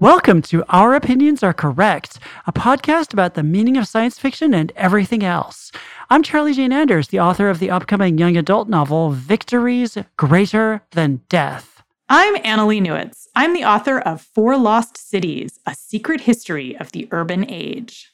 Welcome to Our Opinions Are Correct, a podcast about the meaning of science fiction and everything else. I'm Charlie Jane Anders, the author of the upcoming young adult novel Victories Greater Than Death. I'm Annalee Newitz. I'm the author of Four Lost Cities A Secret History of the Urban Age.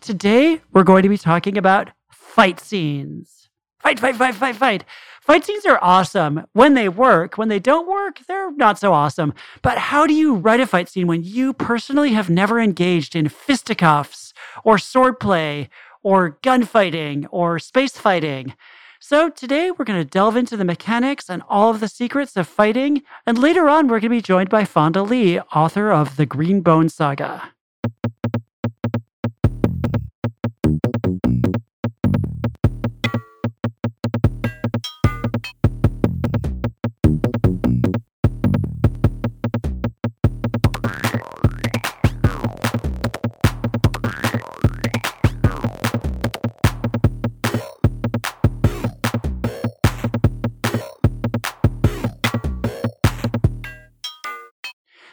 Today, we're going to be talking about fight scenes. Fight, fight, fight, fight, fight. Fight scenes are awesome when they work. When they don't work, they're not so awesome. But how do you write a fight scene when you personally have never engaged in fisticuffs or swordplay or gunfighting or space fighting? So today we're going to delve into the mechanics and all of the secrets of fighting. And later on, we're going to be joined by Fonda Lee, author of the Green Bone Saga.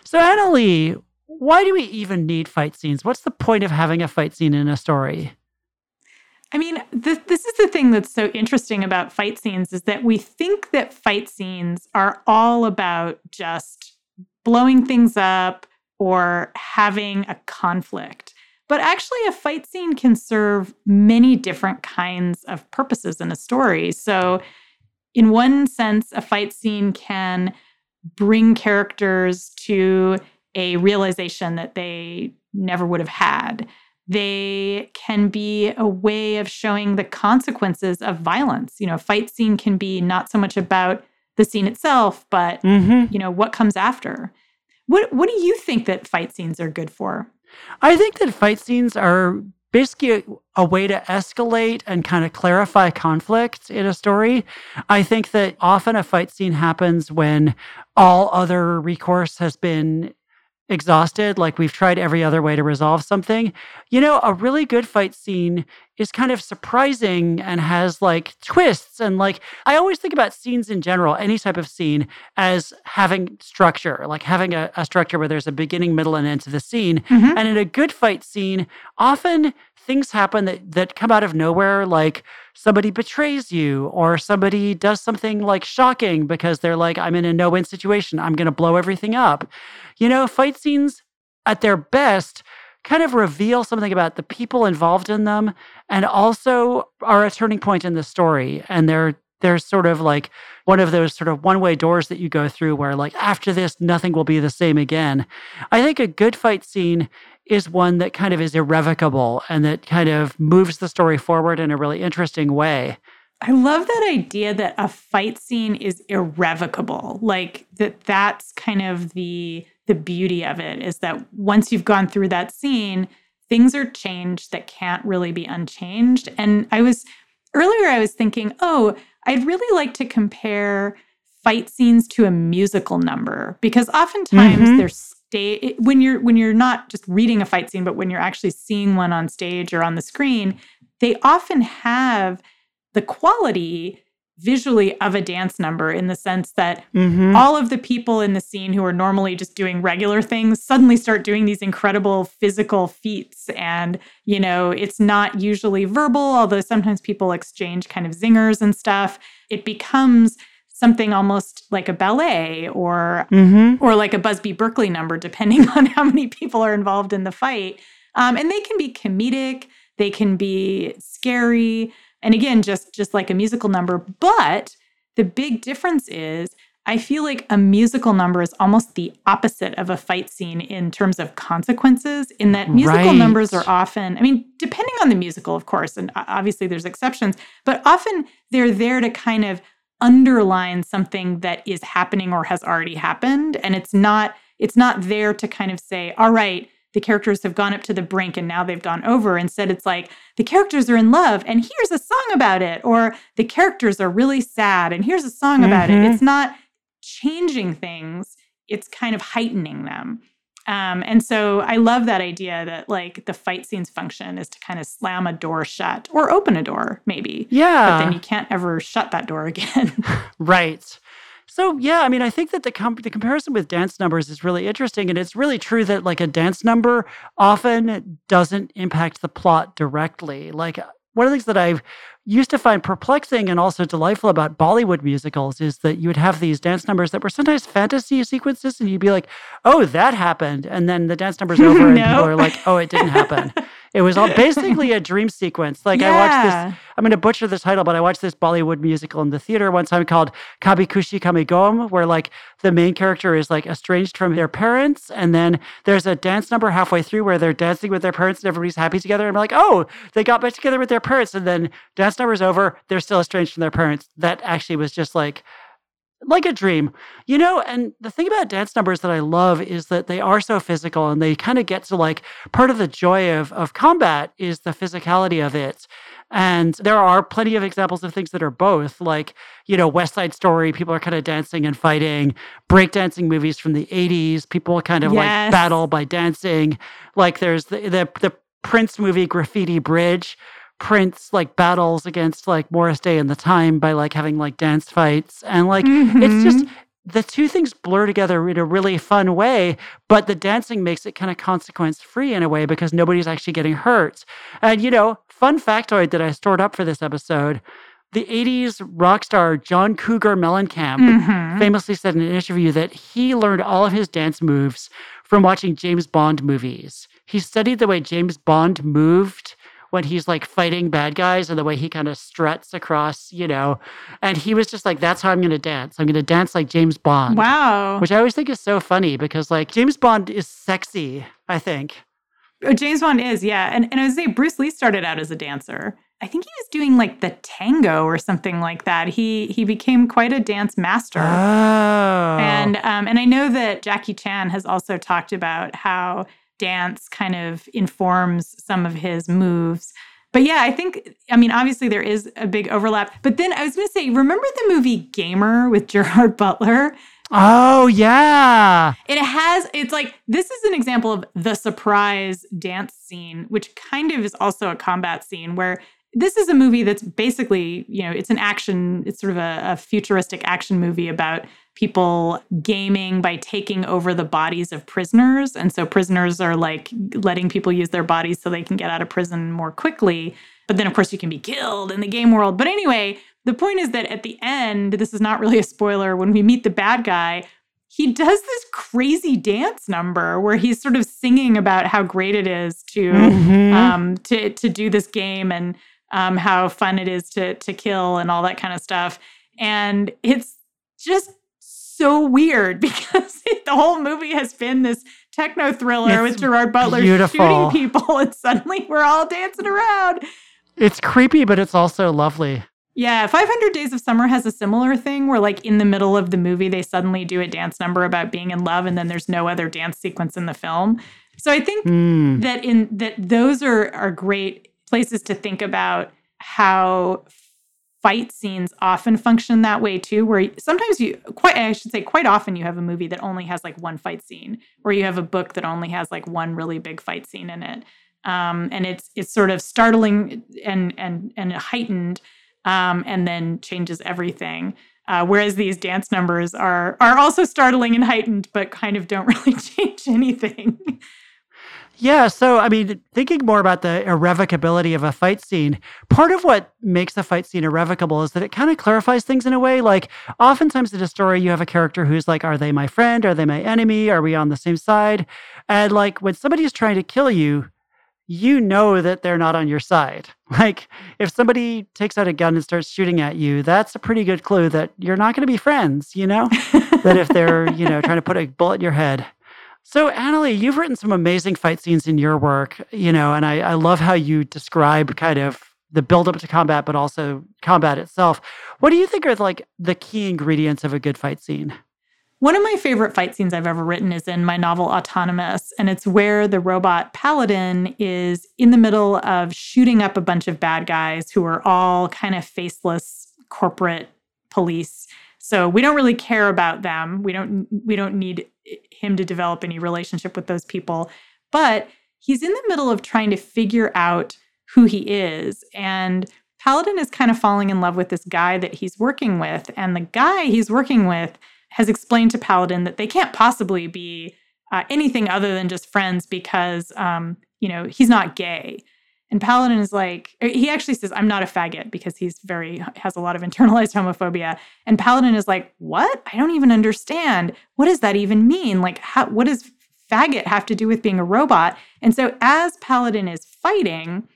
So, Annalee, why do we even need fight scenes? What's the point of having a fight scene in a story? I mean, th- this is the thing that's so interesting about fight scenes is that we think that fight scenes are all about just blowing things up or having a conflict. But actually, a fight scene can serve many different kinds of purposes in a story. So, in one sense, a fight scene can bring characters to a realization that they never would have had. They can be a way of showing the consequences of violence. You know, a fight scene can be not so much about the scene itself, but mm-hmm. you know, what comes after. What what do you think that fight scenes are good for? I think that fight scenes are basically a, a, way to escalate and kind of clarify conflict in a story. I think that often a fight scene happens when all other recourse has been exhausted, like we've tried every other way to resolve something. You know, a really good fight scene is kind of surprising and has like twists. And like, I always think about scenes in general, any type of scene, as having structure, like having a, a structure where there's a beginning, middle, and end to the scene. Mm-hmm. And in a good fight scene, often things happen that, that come out of nowhere, like somebody betrays you or somebody does something like shocking because they're like, I'm in a no win situation. I'm going to blow everything up. You know, fight scenes at their best kind of reveal something about the people involved in them and also are a turning point in the story. And they're they're sort of like one of those sort of one way doors that you go through where like after this nothing will be the same again i think a good fight scene is one that kind of is irrevocable and that kind of moves the story forward in a really interesting way. I love that idea that a fight scene is irrevocable. Like that that's kind of the the beauty of it is that once you've gone through that scene, things are changed that can't really be unchanged. And I was earlier I was thinking, "Oh, I'd really like to compare fight scenes to a musical number because oftentimes mm-hmm. there's stage when you're when you're not just reading a fight scene but when you're actually seeing one on stage or on the screen they often have the quality visually of a dance number in the sense that mm-hmm. all of the people in the scene who are normally just doing regular things suddenly start doing these incredible physical feats and you know it's not usually verbal although sometimes people exchange kind of zingers and stuff it becomes something almost like a ballet or mm-hmm. or like a Busby Berkeley number, depending on how many people are involved in the fight. Um, and they can be comedic, they can be scary, and again, just just like a musical number. But the big difference is. I feel like a musical number is almost the opposite of a fight scene in terms of consequences, in that musical right. numbers are often, I mean, depending on the musical, of course, and obviously there's exceptions, but often they're there to kind of underline something that is happening or has already happened and it's not it's not there to kind of say all right the characters have gone up to the brink and now they've gone over instead it's like the characters are in love and here's a song about it or the characters are really sad and here's a song about mm-hmm. it it's not changing things it's kind of heightening them um, and so I love that idea that like the fight scenes function is to kind of slam a door shut or open a door, maybe. Yeah. But then you can't ever shut that door again. right. So yeah, I mean, I think that the com- the comparison with dance numbers is really interesting, and it's really true that like a dance number often doesn't impact the plot directly. Like one of the things that I've used to find perplexing and also delightful about Bollywood musicals is that you would have these dance numbers that were sometimes fantasy sequences, and you'd be like, "Oh, that happened," and then the dance number's are over, and people are like, "Oh, it didn't happen." It was all basically a dream sequence. Like yeah. I watched this. I'm going to butcher the title, but I watched this Bollywood musical in the theater one time called Kabhie Gham, where like the main character is like estranged from their parents, and then there's a dance number halfway through where they're dancing with their parents and everybody's happy together. And I'm like, oh, they got back together with their parents, and then dance number's over. They're still estranged from their parents. That actually was just like like a dream. You know, and the thing about dance numbers that I love is that they are so physical and they kind of get to like part of the joy of of combat is the physicality of it. And there are plenty of examples of things that are both, like, you know, West Side Story, people are kind of dancing and fighting, breakdancing movies from the 80s, people kind of yes. like battle by dancing. Like there's the, the the Prince movie Graffiti Bridge, Prince like battles against like Morris Day and the time by like having like dance fights and like mm-hmm. it's just the two things blur together in a really fun way, but the dancing makes it kind of consequence free in a way because nobody's actually getting hurt. And you know, fun factoid that I stored up for this episode. The 80s rock star John Cougar Mellencamp mm-hmm. famously said in an interview that he learned all of his dance moves from watching James Bond movies. He studied the way James Bond moved when he's like fighting bad guys and the way he kind of struts across, you know. And he was just like, that's how I'm going to dance. I'm going to dance like James Bond. Wow. Which I always think is so funny because like James Bond is sexy, I think. Oh, James Bond is, yeah. And, and I would say Bruce Lee started out as a dancer. I think he was doing like the tango or something like that. He he became quite a dance master. Oh. And um, and I know that Jackie Chan has also talked about how dance kind of informs some of his moves. But yeah, I think, I mean, obviously there is a big overlap. But then I was going to say, remember the movie Gamer with Gerard Butler? Oh, yeah. It has, it's like, this is an example of the surprise dance scene, which kind of is also a combat scene where this is a movie that's basically, you know, it's an action, it's sort of a, a futuristic action movie about people gaming by taking over the bodies of prisoners. And so prisoners are like letting people use their bodies so they can get out of prison more quickly. But then, of course, you can be killed in the game world. But anyway, the point is that at the end, this is not really a spoiler, when we meet the bad guy, he does this crazy dance number where he's sort of singing about how great it is to mm-hmm. um, to to do this game and um, how fun it is to to kill and all that kind of stuff. And it's just so weird because the whole movie has been this techno thriller it's with Gerard Butler beautiful. shooting people, and suddenly we're all dancing around. It's creepy, but it's also lovely. Yeah, 500 Days of Summer has a similar thing where, like, in the middle of the movie, they suddenly do a dance number about being in love, and then there's no other dance sequence in the film. So I think mm. that in that those are are great places to think about how fight scenes often function that way too where sometimes you quite i should say quite often you have a movie that only has like one fight scene or you have a book that only has like one really big fight scene in it. Um, and it's it's sort of startling and and and heightened um, and then changes everything. Uh, whereas these dance numbers are are also startling and heightened but kind of don't really change anything yeah, so I mean, thinking more about the irrevocability of a fight scene, part of what makes a fight scene irrevocable is that it kind of clarifies things in a way. Like, oftentimes in a story, you have a character who's like, Are they my friend? Are they my enemy? Are we on the same side? And like, when somebody is trying to kill you, you know that they're not on your side. Like, if somebody takes out a gun and starts shooting at you, that's a pretty good clue that you're not going to be friends, you know? that if they're, you know, trying to put a bullet in your head. So, Annalee, you've written some amazing fight scenes in your work, you know, and I, I love how you describe kind of the build up to combat, but also combat itself. What do you think are like the key ingredients of a good fight scene? One of my favorite fight scenes I've ever written is in my novel Autonomous, and it's where the robot paladin is in the middle of shooting up a bunch of bad guys who are all kind of faceless corporate police. So we don't really care about them. We don't we don't need him to develop any relationship with those people. But he's in the middle of trying to figure out who he is. And Paladin is kind of falling in love with this guy that he's working with. And the guy he's working with has explained to Paladin that they can't possibly be uh, anything other than just friends because, um, you know, he's not gay. And Paladin is like, er, he actually says, I'm not a faggot because he's very, has a lot of internalized homophobia. And Paladin is like, what? I don't even understand. What does that even mean? Like, how, what does faggot have to do with being a robot? And so as Paladin is fighting,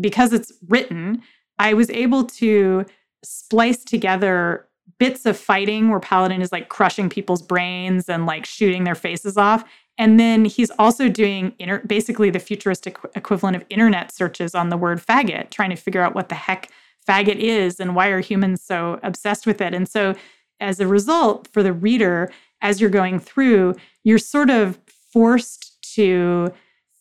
because it's written, I was able to splice together bits of fighting where Paladin is like crushing people's brains and like shooting their faces off. And then he's also doing inter- basically the futuristic equivalent of internet searches on the word faggot, trying to figure out what the heck faggot is and why are humans so obsessed with it. And so, as a result, for the reader, as you're going through, you're sort of forced to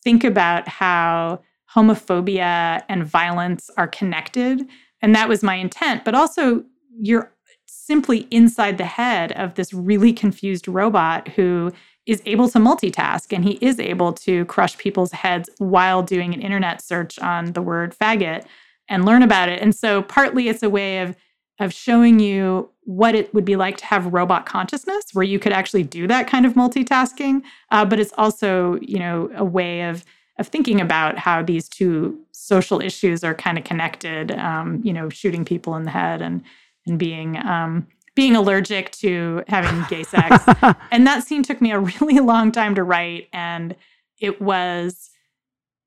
think about how homophobia and violence are connected. And that was my intent. But also, you're simply inside the head of this really confused robot who is able to multitask and he is able to crush people's heads while doing an internet search on the word faggot and learn about it. And so partly it's a way of of showing you what it would be like to have robot consciousness where you could actually do that kind of multitasking uh, but it's also you know a way of of thinking about how these two social issues are kind of connected um, you know shooting people in the head and and being um, being allergic to having gay sex. and that scene took me a really long time to write. And it was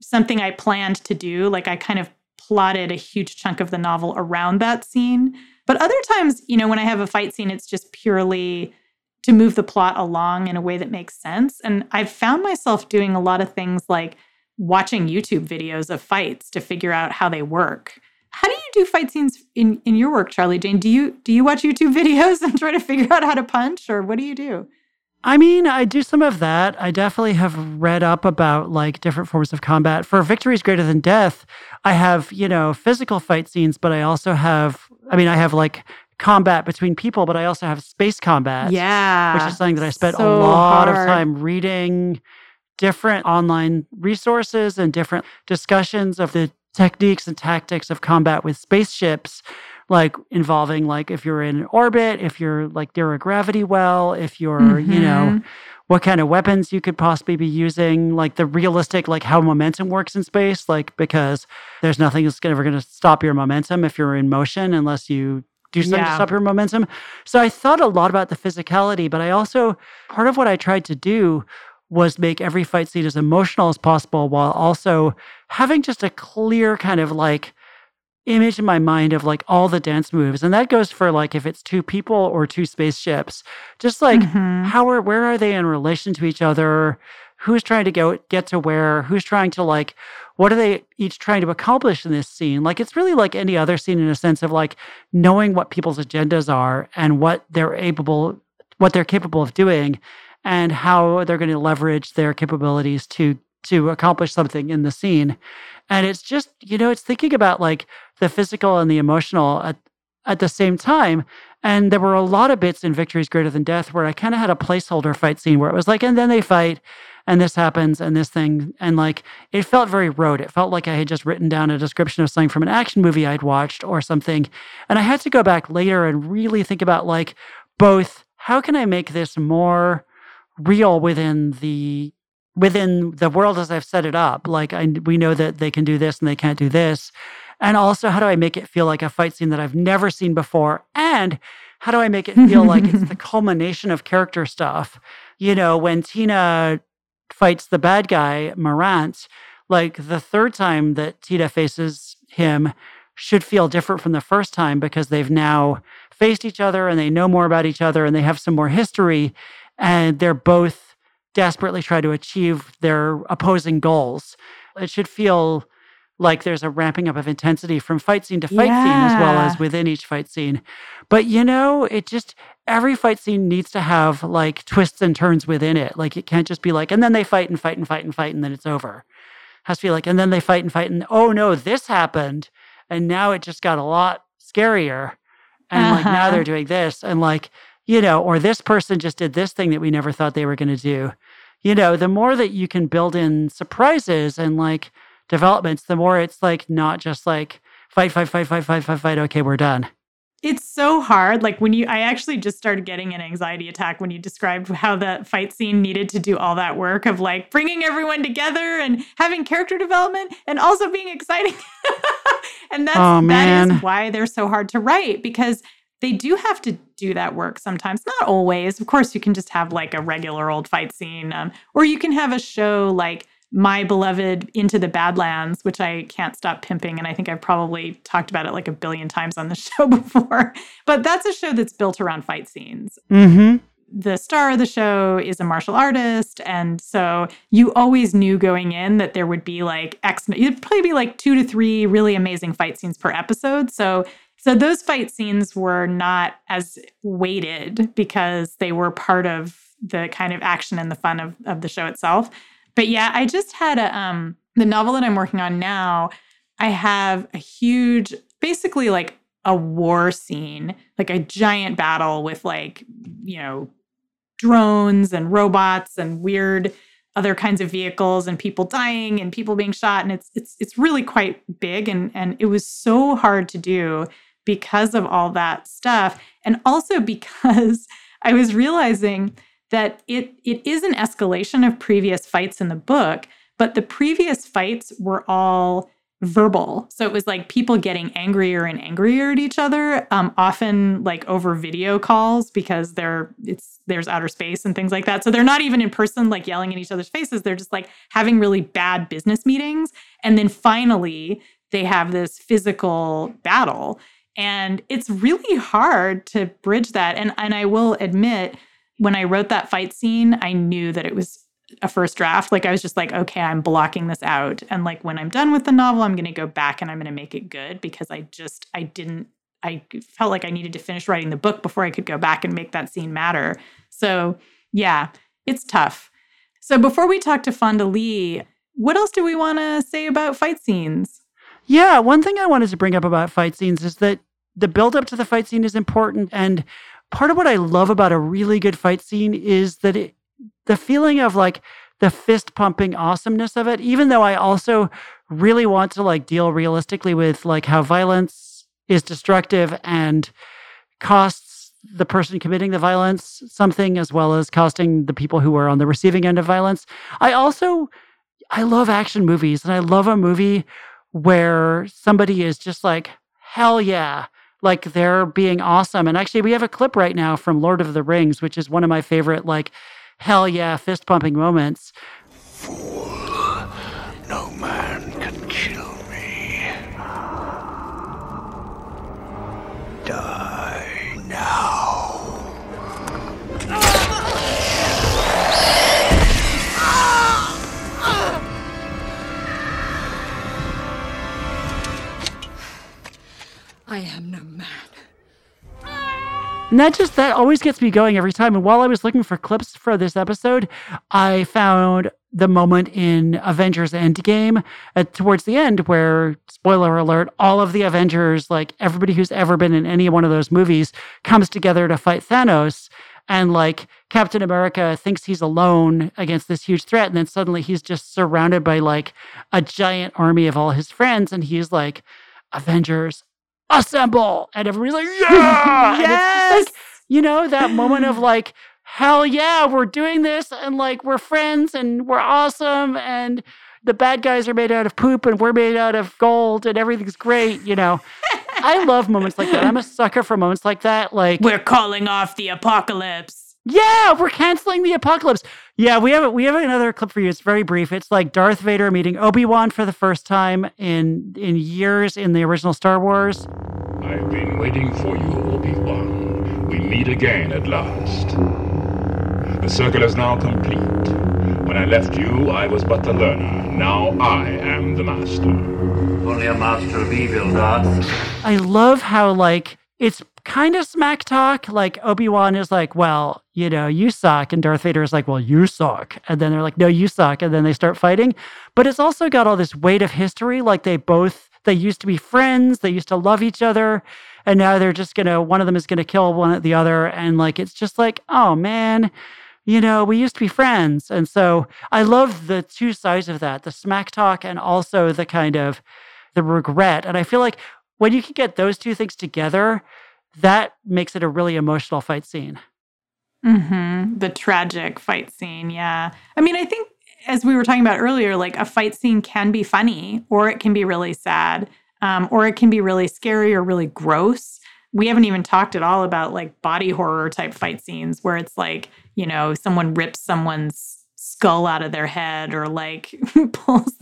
something I planned to do. Like I kind of plotted a huge chunk of the novel around that scene. But other times, you know, when I have a fight scene, it's just purely to move the plot along in a way that makes sense. And I've found myself doing a lot of things like watching YouTube videos of fights to figure out how they work. How do you do fight scenes in in your work, Charlie Jane? Do you do you watch YouTube videos and try to figure out how to punch, or what do you do? I mean, I do some of that. I definitely have read up about like different forms of combat. For victories greater than death, I have, you know, physical fight scenes, but I also have I mean, I have like combat between people, but I also have space combat. Yeah. Which is something that I spent so a lot hard. of time reading different online resources and different discussions of the techniques and tactics of combat with spaceships like involving like if you're in orbit if you're like near a gravity well if you're mm-hmm. you know mm-hmm. what kind of weapons you could possibly be using like the realistic like how momentum works in space like because there's nothing that's ever going to stop your momentum if you're in motion unless you do something yeah. to stop your momentum so i thought a lot about the physicality but i also part of what i tried to do was make every fight scene as emotional as possible while also having just a clear kind of like image in my mind of like all the dance moves. And that goes for like if it's two people or two spaceships just like mm-hmm. how are where are they in relation to each other? Who's trying to go get to where? Who's trying to like what are they each trying to accomplish in this scene? Like it's really like any other scene in a sense of like knowing what people's agendas are and what they're able what they're capable of doing and how they're going to leverage their capabilities to to accomplish something in the scene. And it's just, you know, it's thinking about like the physical and the emotional at at the same time. And there were a lot of bits in Victories Greater Than Death where I kind of had a placeholder fight scene where it was like, and then they fight, and this happens, and this thing. And like, it felt very rote. It felt like I had just written down a description of something from an action movie I'd watched or something. And I had to go back later and really think about like both how can I make this more real within the within the world as I've set it up. Like I, we know that they can do this and they can't do this. And also, how do I make it feel like a fight scene that I've never seen before? And how do I make it feel like it's the culmination of character stuff? You know, when Tina fights the bad guy, Morant, like the third time that Tina faces him should feel different from the first time because they've now faced each other and they know more about each other and they have some more history and they're both desperately trying to achieve their opposing goals. It should feel like there's a ramping up of intensity from fight scene to fight yeah. scene as well as within each fight scene. But you know, it just every fight scene needs to have like twists and turns within it. Like it can't just be like, and then they fight and fight and fight and fight and then it's over. It has to be like, and then they fight and fight and oh no, this happened. And now it just got a lot scarier. And uh-huh. like now uh-huh. they're doing this. And like you know, or this person just did this thing that we never thought they were going to do. You know, the more that you can build in surprises and like developments, the more it's like not just like fight, fight, fight, fight, fight, fight, fight. Okay, we're done. It's so hard. Like when you, I actually just started getting an anxiety attack when you described how the fight scene needed to do all that work of like bringing everyone together and having character development and also being exciting. and that's Oh, that is why they're so hard to write because they do have to do that work sometimes. Not always. Of course, you can just have like a regular old fight scene, um, or you can have a show like my beloved Into the Badlands, which I can't stop pimping. And I think I've probably talked about it like a billion times on the show before. But that's a show that's built around fight scenes. Mm-hmm. The star of the show is a martial artist. And so you always knew going in that there would be like X, it'd probably be like two to three really amazing fight scenes per episode. So so those fight scenes were not as weighted because they were part of the kind of action and the fun of, of the show itself. But yeah, I just had a um the novel that I'm working on now, I have a huge basically like a war scene, like a giant battle with like, you know, drones and robots and weird other kinds of vehicles and people dying and people being shot and it's it's it's really quite big and and it was so hard to do because of all that stuff and also because I was realizing that it it is an escalation of previous fights in the book, but the previous fights were all verbal. So it was like people getting angrier and angrier at each other, um, often like over video calls because they're it's there's outer space and things like that. So they're not even in person like yelling in each other's faces. They're just like having really bad business meetings. And then finally they have this physical battle. And it's really hard to bridge that. And and I will admit, when I wrote that fight scene, I knew that it was a first draft. Like I was just like, okay, I'm blocking this out. And like when I'm done with the novel, I'm going to go back and I'm going to make it good because I just I didn't I felt like I needed to finish writing the book before I could go back and make that scene matter. So, yeah, it's tough. So before we talk to Fonda Lee, what else do we want to say about fight scenes? Yeah, one thing I wanted to bring up about fight scenes is that the build up to the fight scene is important. And part of what I love about a really good fight scene is that it, the feeling of like the fist pumping awesomeness of it, even though I also really want to like deal realistically with like how violence is destructive and costs the person committing the violence something as well as costing the people who are on the receiving end of violence. I also I love action movies and I love a movie where somebody is just like hell yeah like they're being awesome. And actually we have a clip right now from Lord of the Rings which is one of my favorite like hell yeah fist pumping moments And that just that always gets me going every time. And while I was looking for clips for this episode, I found the moment in Avengers Endgame at, towards the end where, spoiler alert, all of the Avengers, like everybody who's ever been in any one of those movies, comes together to fight Thanos. And like Captain America thinks he's alone against this huge threat. And then suddenly he's just surrounded by like a giant army of all his friends. And he's like, Avengers, assemble. And everybody's like, yeah. Just like, you know, that moment of like, hell yeah, we're doing this and like we're friends and we're awesome and the bad guys are made out of poop and we're made out of gold and everything's great, you know. I love moments like that. I'm a sucker for moments like that. Like We're calling off the apocalypse. Yeah, we're canceling the apocalypse. Yeah, we have we have another clip for you. It's very brief. It's like Darth Vader meeting Obi-Wan for the first time in in years in the original Star Wars. I've been waiting for you, Obi-Wan. We meet again at last. The circle is now complete. When I left you, I was but the learner. Now I am the master. Only a master of evil, Darth. I love how like it's kind of smack talk. Like Obi-Wan is like, well, you know, you suck. And Darth Vader is like, well, you suck. And then they're like, no, you suck. And then they start fighting. But it's also got all this weight of history. Like they both, they used to be friends. They used to love each other. And now they're just going to, one of them is going to kill one at the other. And like, it's just like, oh man, you know, we used to be friends. And so I love the two sides of that, the smack talk and also the kind of the regret. And I feel like when you can get those two things together, that makes it a really emotional fight scene. Mm-hmm. The tragic fight scene. Yeah. I mean, I think as we were talking about earlier, like a fight scene can be funny or it can be really sad um, or it can be really scary or really gross. We haven't even talked at all about like body horror type fight scenes where it's like, you know, someone rips someone's skull out of their head or like pulls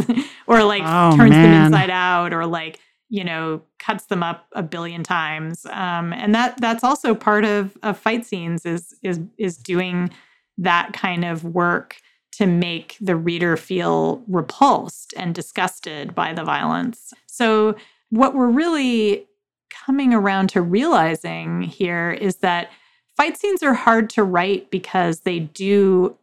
or like Oh, turns them inside out or like you know cuts them up a billion times um, and that that's also part of of fight scenes is is is doing that kind of work to make the reader feel repulsed and disgusted by the violence so what we're really coming around to realizing here is that fight scenes are hard to write because they do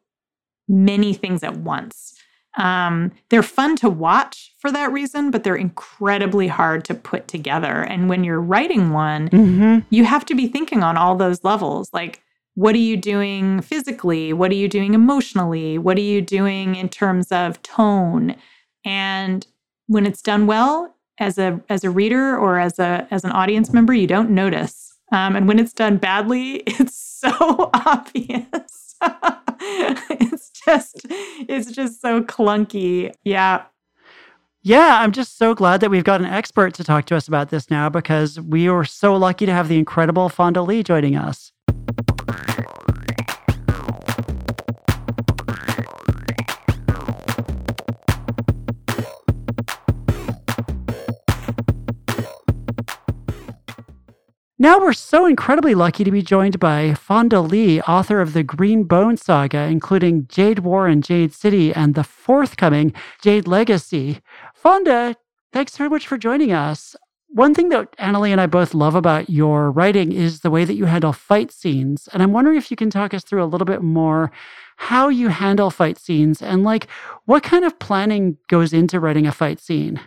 many things at once. Um, they're fun to watch for that reason, but they're incredibly hard to put together. And when you're writing one, Mm-hmm. you have to be thinking on all those levels. Like, what are you doing physically? What are you doing emotionally? What are you doing in terms of tone? And when it's done well, as a as a reader or as a as an audience member, you don't notice. Um, and when it's done badly, it's so obvious. it's just it's just so clunky. Yeah. Yeah, I'm just so glad that we've got an expert to talk to us about this now because we were so lucky to have the incredible Fonda Lee joining us. Now we're so incredibly lucky to be joined by Fonda Lee, author of the Green Bone Saga, including Jade War and Jade City and the forthcoming Jade Legacy. Fonda, thanks very much for joining us. One thing that Annalee and I both love about your writing is the way that you handle fight scenes. And I'm wondering if you can talk us through a little bit more how you handle fight scenes and like what kind of planning goes into writing a fight scene.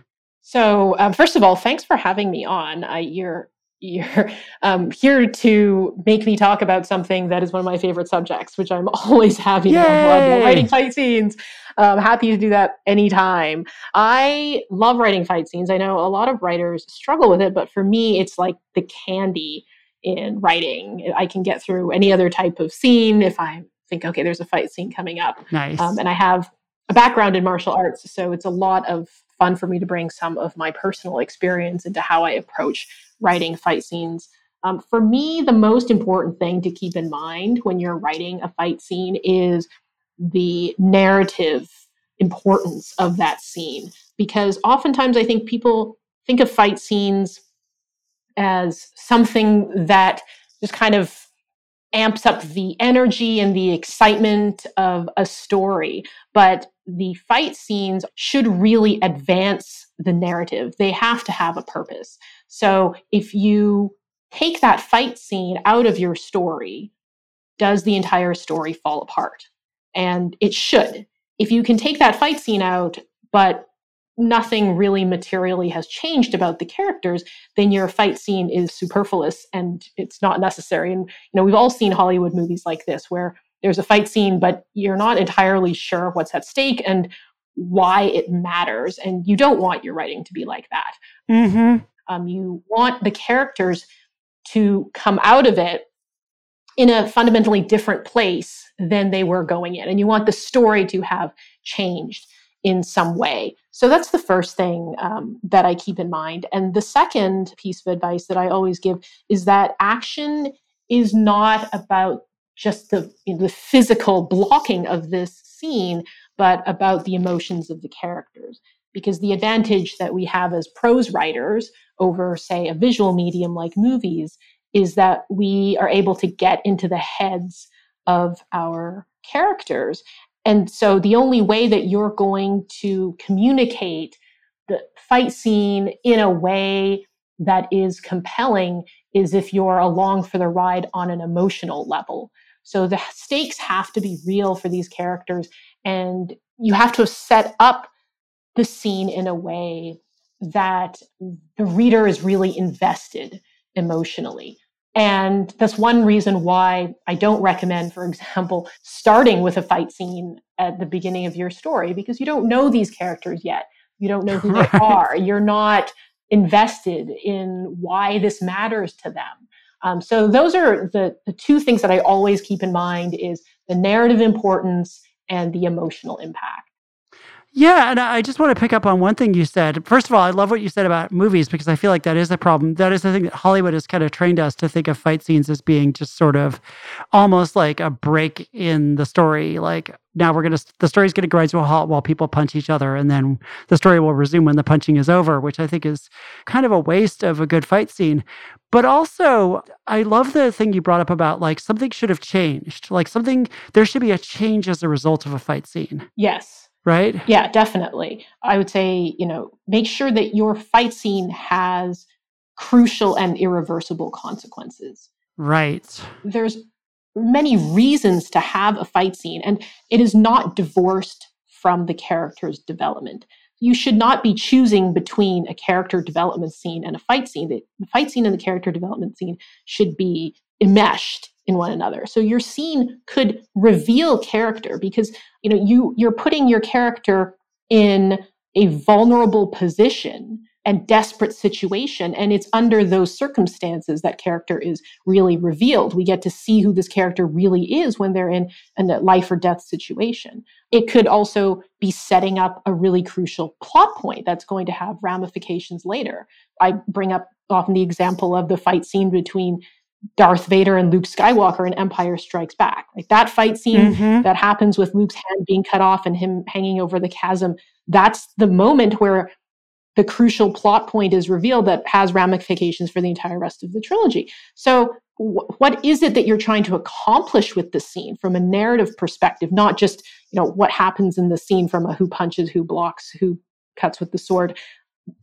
So, um, first of all, thanks for having me on. I, you're you're um, here to make me talk about something that is one of my favorite subjects, which I'm always happy to have on, Yay! writing fight scenes. Um, happy to do that anytime. I love writing fight scenes. I know a lot of writers struggle with it, but for me, it's like the candy in writing. I can get through any other type of scene if I think, okay, there's a fight scene coming up. Nice. Um, and I have a background in martial arts, so it's a lot of fun for me to bring some of my personal experience into how I approach writing fight scenes. Um, for me, the most important thing to keep in mind when you're writing a fight scene is the narrative importance of that scene. Because oftentimes I think people think of fight scenes as something that just kind of amps up the energy and the excitement of a story. But the fight scenes should really advance the narrative. They have to have a purpose. So if you take that fight scene out of your story, does the entire story fall apart? And it should. If you can take that fight scene out, but nothing really materially has changed about the characters, then your fight scene is superfluous and it's not necessary. And you know, we've all seen Hollywood movies like this where there's a fight scene, but you're not entirely sure what's at stake and why it matters. And you don't want your writing to be like that. mm-hmm. Um, you want the characters to come out of it in a fundamentally different place than they were going in. And you want the story to have changed in some way. So that's the first thing um, that I keep in mind. And the second piece of advice that I always give is that action is not about just the, you know, the physical blocking of this scene, but about the emotions of the characters. Because the advantage that we have as prose writers over, say, a visual medium like movies is that we are able to get into the heads of our characters. And so the only way that you're going to communicate the fight scene in a way that is compelling is if you're along for the ride on an emotional level. So the stakes have to be real for these characters, and you have to set up the scene in a way that the reader is really invested emotionally. And that's one reason why I don't recommend, for example, starting with a fight scene at the beginning of your story because you don't know these characters yet. You don't know who Right. they are. You're not invested in why this matters to them. Um, so those are the, the two things that I always keep in mind is the narrative importance and the emotional impact. Yeah, and I just want to pick up on one thing you said. First of all, I love what you said about movies because I feel like that is a problem. That is the thing that Hollywood has kind of trained us to think of fight scenes as being just sort of almost like a break in the story. Like now we're gonna the story's gonna grind to a halt while people punch each other, and then the story will resume when the punching is over, which I think is kind of a waste of a good fight scene. But also, I love the thing you brought up about like something should have changed. Like something there should be a change as a result of a fight scene. Yes right? Yeah, definitely. I would say, you know, make sure that your fight scene has crucial and irreversible consequences. Right. There's many reasons to have a fight scene, and it is not divorced from the character's development. You should not be choosing between a character development scene and a fight scene. The fight scene and the character development scene should be enmeshed in one another. So your scene could reveal character because you know you you're putting your character in a vulnerable position and desperate situation and it's under those circumstances that character is really revealed. We get to see who this character really is when they're in a life or death situation. It could also be setting up a really crucial plot point that's going to have ramifications later. I bring up often the example of the fight scene between Darth Vader and Luke Skywalker in Empire Strikes Back. Like that fight scene mm-hmm. that happens with Luke's hand being cut off and him hanging over the chasm. That's the moment where the crucial plot point is revealed that has ramifications for the entire rest of the trilogy. So, w- what is it that you're trying to accomplish with the scene from a narrative perspective, not just you know what happens in the scene from a who punches, who blocks, who cuts with the sword?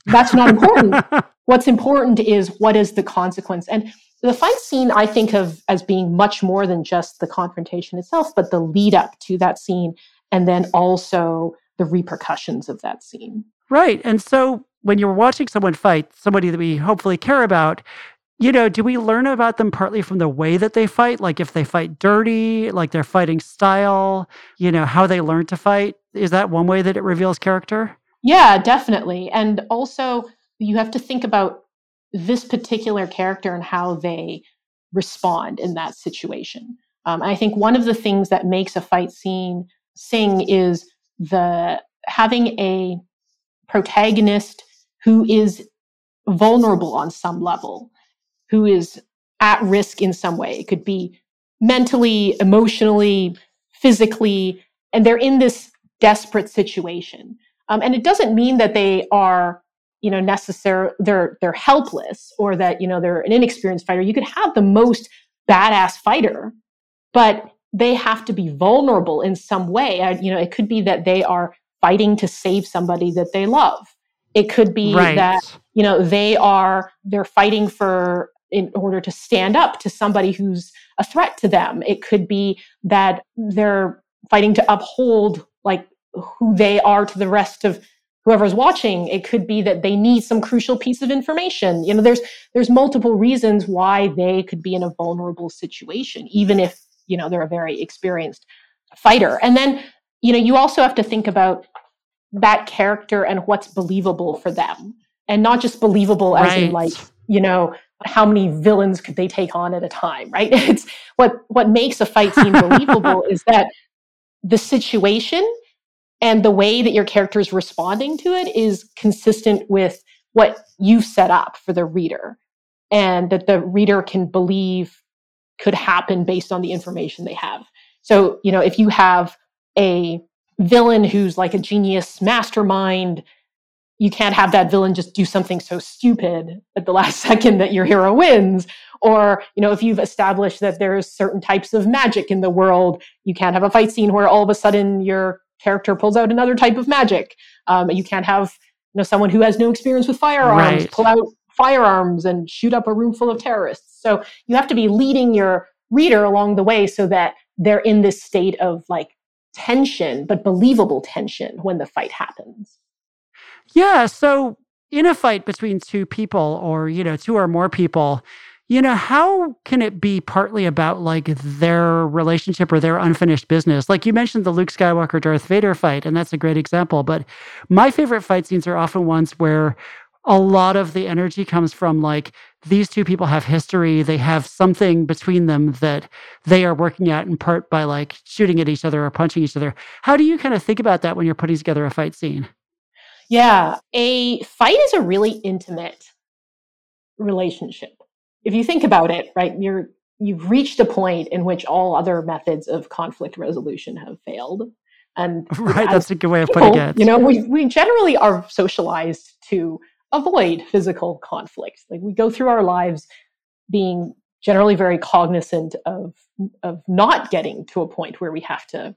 That's not important. What's important is what is the consequence and the fight scene I think of as being much more than just the confrontation itself, but the lead up to that scene and then also the repercussions of that scene. Right. And so when you're watching someone fight, somebody that we hopefully care about, you know, do we learn about them partly from the way that they fight? Like if they fight dirty, like their fighting style, you know, how they learn to fight? Is that one way that it reveals character? Yeah, definitely. And also, you have to think about this particular character and how they respond in that situation. Um, I think one of the things that makes a fight scene sing is the having a protagonist who is vulnerable on some level, who is at risk in some way. It could be mentally, emotionally, physically, and they're in this desperate situation. Um, and it doesn't mean that they are you know necessarily they're they're helpless or that you know they're an inexperienced fighter you could have the most badass fighter but they have to be vulnerable in some way. I, you know it could be that they are fighting to save somebody that they love. It could be right. that you know they are they're fighting for in order to stand up to somebody who's a threat to them. It could be that they're fighting to uphold like who they are to the rest of whoever's watching it could be that they need some crucial piece of information. You know there's there's multiple reasons why they could be in a vulnerable situation even if you know they're a very experienced fighter. And then you know you also have to think about that character and what's believable for them. And not just believable as right. in like you know how many villains could they take on at a time right? It's what what makes a fight seem believable is that the situation and the way that your character is responding to it is consistent with what you've set up for the reader and that the reader can believe could happen based on the information they have. So you know if you have a villain who's like a genius mastermind you can't have that villain just do something so stupid at the last second that your hero wins. Or you know if you've established that there's certain types of magic in the world you can't have a fight scene where all of a sudden your character pulls out another type of magic. Um, you can't have you know someone who has no experience with firearms right. pull out firearms and shoot up a room full of terrorists. So you have to be leading your reader along the way so that they're in this state of like tension, but believable tension when the fight happens. Yeah. So in a fight between two people or, you know, two or more people, you know, how can it be partly about like their relationship or their unfinished business? Like you mentioned the Luke Skywalker Darth Vader fight, and that's a great example. But my favorite fight scenes are often ones where a lot of the energy comes from like these two people have history they have something between them that they are working at in part by like shooting at each other or punching each other how do you kind of think about that when you're putting together a fight scene yeah a fight is a really intimate relationship if you think about it right you're you've reached a point in which all other methods of conflict resolution have failed and right that's a good way of people, putting it you know we, we generally are socialized to avoid physical conflict. Like we go through our lives being generally very cognizant of of not getting to a point where we have to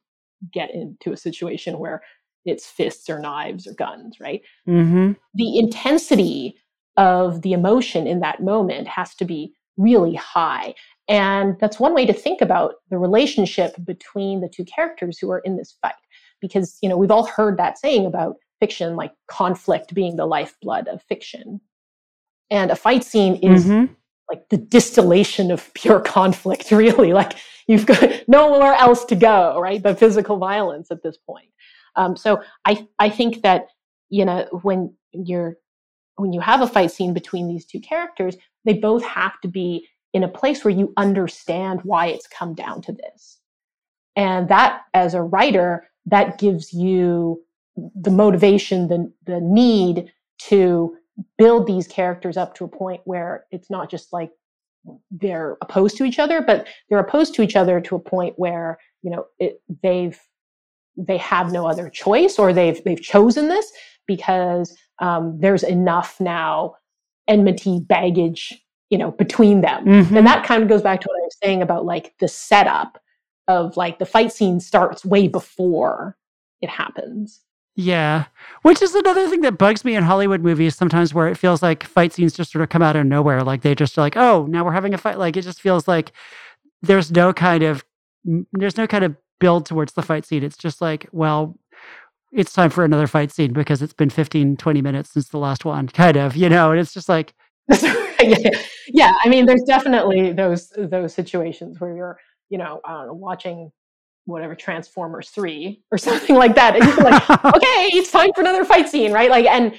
get into a situation where it's fists or knives or guns, right? Mm-hmm. The intensity of the emotion in that moment has to be really high. And that's one way to think about the relationship between the two characters who are in this fight. Because, you know, we've all heard that saying about fiction, like conflict being the lifeblood of fiction. And a fight scene is mm-hmm. like the distillation of pure conflict, really. Like you've got nowhere else to go, right? But physical violence at this point. Um, so I I think that you know when you're when you have a fight scene between these two characters, they both have to be in a place where you understand why it's come down to this. And that, as a writer, that gives you the motivation, the the need to build these characters up to a point where it's not just like they're opposed to each other, but they're opposed to each other to a point where you know it, they've they have no other choice or they've they've chosen this because um, there's enough now enmity baggage you know between them mm-hmm. and that kind of goes back to what i was saying about like the setup of like the fight scene starts way before it happens yeah. Which is another thing that bugs me in Hollywood movies sometimes where it feels like fight scenes just sort of come out of nowhere. Like they just like, oh, now we're having a fight. Like it just feels like there's no kind of there's no kind of build towards the fight scene. It's just like, well, it's time for another fight scene because it's been 15, 20 minutes since the last one, kind of, you know, and it's just like yeah. I mean, there's definitely those those situations where you're, you know, watching whatever Transformers 3 or something like that. And you're like, okay, it's time for another fight scene, right? Like, and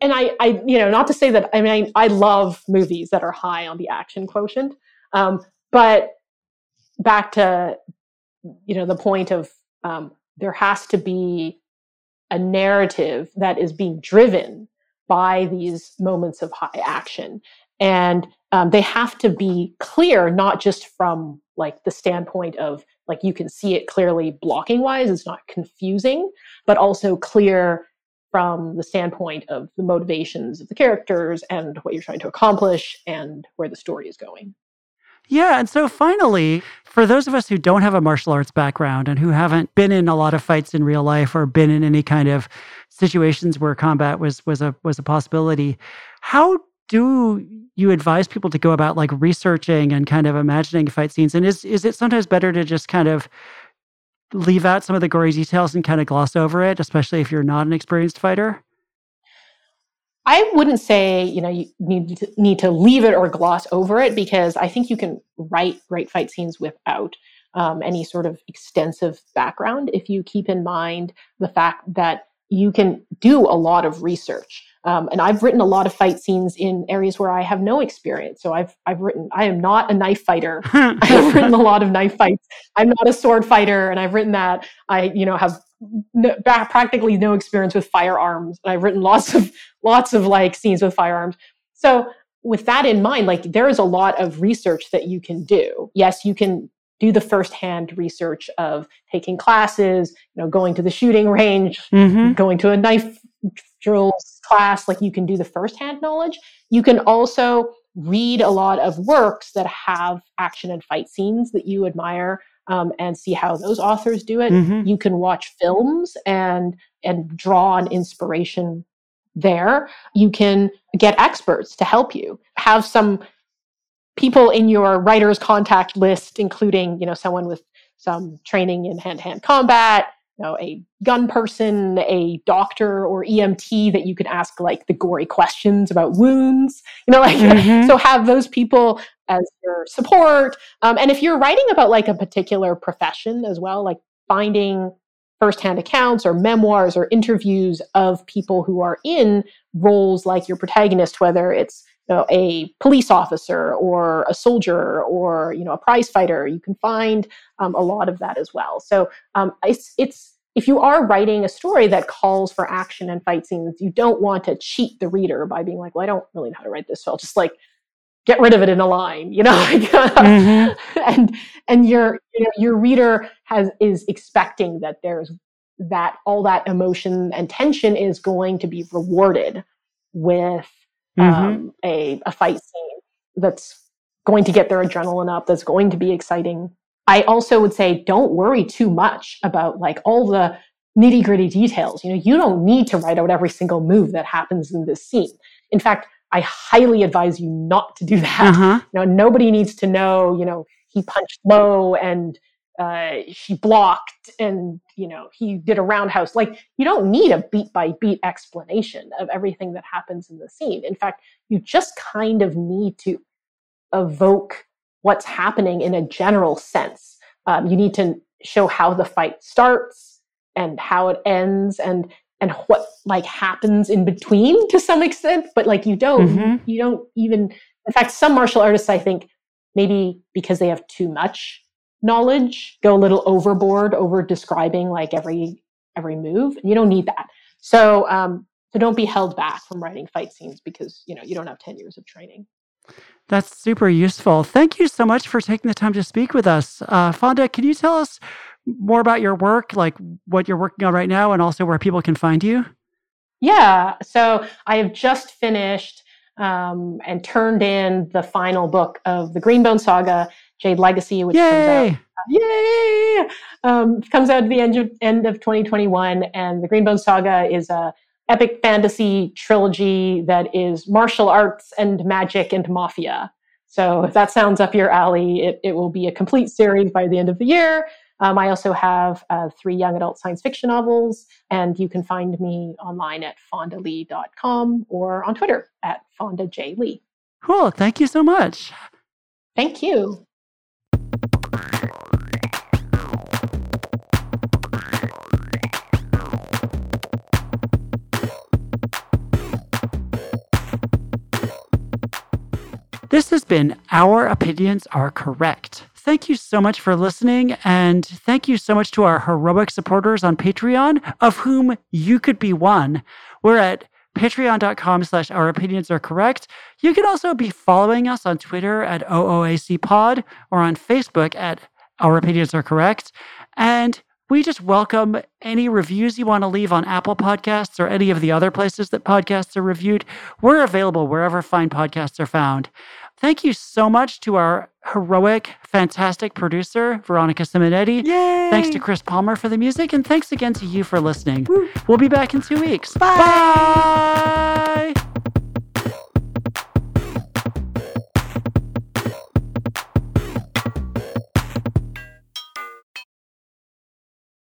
and I, I, you know, not to say that I mean I, I love movies that are high on the action quotient, um, but back to you know the point of um, there has to be a narrative that is being driven by these moments of high action, and um, they have to be clear, not just from like the standpoint of like you can see it clearly blocking wise it's not confusing but also clear from the standpoint of the motivations of the characters and what you're trying to accomplish and where the story is going yeah. And so finally, for those of us who don't have a martial arts background and who haven't been in a lot of fights in real life or been in any kind of situations where combat was was a was a possibility, how do you advise people to go about like researching and kind of imagining fight scenes? And is is it sometimes better to just kind of leave out some of the gory details and kind of gloss over it, especially if you're not an experienced fighter? I wouldn't say you know you need to, need to leave it or gloss over it because I think you can write great fight scenes without um, any sort of extensive background if you keep in mind the fact that you can do a lot of research. Um, and I've written a lot of fight scenes in areas where I have no experience. So I've I've written. I am not a knife fighter. I've written a lot of knife fights. I'm not a sword fighter, and I've written that. I you know have no, practically no experience with firearms, and I've written lots of lots of like scenes with firearms. So with that in mind, like there is a lot of research that you can do. Yes, you can do the firsthand research of taking classes, you know, going to the shooting range, mm-hmm. going to a knife drill class, like you can do the firsthand knowledge. You can also read a lot of works that have action and fight scenes that you admire um, and see how those authors do it. Mm-hmm. You can watch films and and draw on inspiration there. You can get experts to help you. Have some people in your writer's contact list, including, you know, someone with some training in hand-to-hand combat, know, a gun person, a doctor or EMT that you could ask like the gory questions about wounds, you know, like mm-hmm. so have those people as your support. Um, and if you're writing about like a particular profession as well, like finding firsthand accounts or memoirs or interviews of people who are in roles like your protagonist, whether it's you know, a police officer or a soldier or you know a prize fighter. You can find um, a lot of that as well. So um, it's it's if you are writing a story that calls for action and fight scenes, you don't want to cheat the reader by being like, "Well, I don't really know how to write this, so I'll just like get rid of it in a line," you know. mm-hmm. and and your you know, your reader has is expecting that there's that all that emotion and tension is going to be rewarded with mm-hmm. um, a, a fight scene that's going to get their adrenaline up, that's going to be exciting. I also would say don't worry too much about like all the nitty gritty details. You know, you don't need to write out every single move that happens in this scene. In fact, I highly advise you not to do that. Uh-huh. You know, nobody needs to know, you know, he punched low and uh, she blocked and you know he did a roundhouse like you don't need a beat by beat explanation of everything that happens in the scene in fact you just kind of need to evoke what's happening in a general sense. Um, you need to show how the fight starts and how it ends and and what like happens in between to some extent but like you don't mm-hmm. you don't even in fact some martial artists i think maybe because they have too much knowledge go a little overboard over describing like every every move. You don't need that. So um so don't be held back from writing fight scenes because you know you don't have 10 years of training that's super useful thank you so much for taking the time to speak with us uh, fonda can you tell us more about your work like what you're working on right now and also where people can find you yeah so i have just finished um, and turned in the final book of the greenbone saga Jade Legacy, which yay! comes out, yay, um, comes out at the end of, end of 2021. And the Greenbone Saga is a epic fantasy trilogy that is martial arts and magic and mafia. So if that sounds up your alley, it, it will be a complete series by the end of the year. Um, I also have uh, three young adult science fiction novels, and you can find me online at fondalee.com or on Twitter at fondajlee. Cool. Thank you so much. Thank you. This has been Our Opinions Are Correct. Thank you so much for listening, and thank you so much to our heroic supporters on Patreon, of whom you could be one. We're at patreon.com slash our opinions are correct. You can also be following us on Twitter at OOACpod or on Facebook at our opinions are correct. And we just welcome any reviews you want to leave on Apple Podcasts or any of the other places that podcasts are reviewed. We're available wherever fine podcasts are found. Thank you so much to our heroic, fantastic producer, Veronica Simonetti. Yay! Thanks to Chris Palmer for the music, and thanks again to you for listening. Woo. We'll be back in two weeks. Bye. Bye.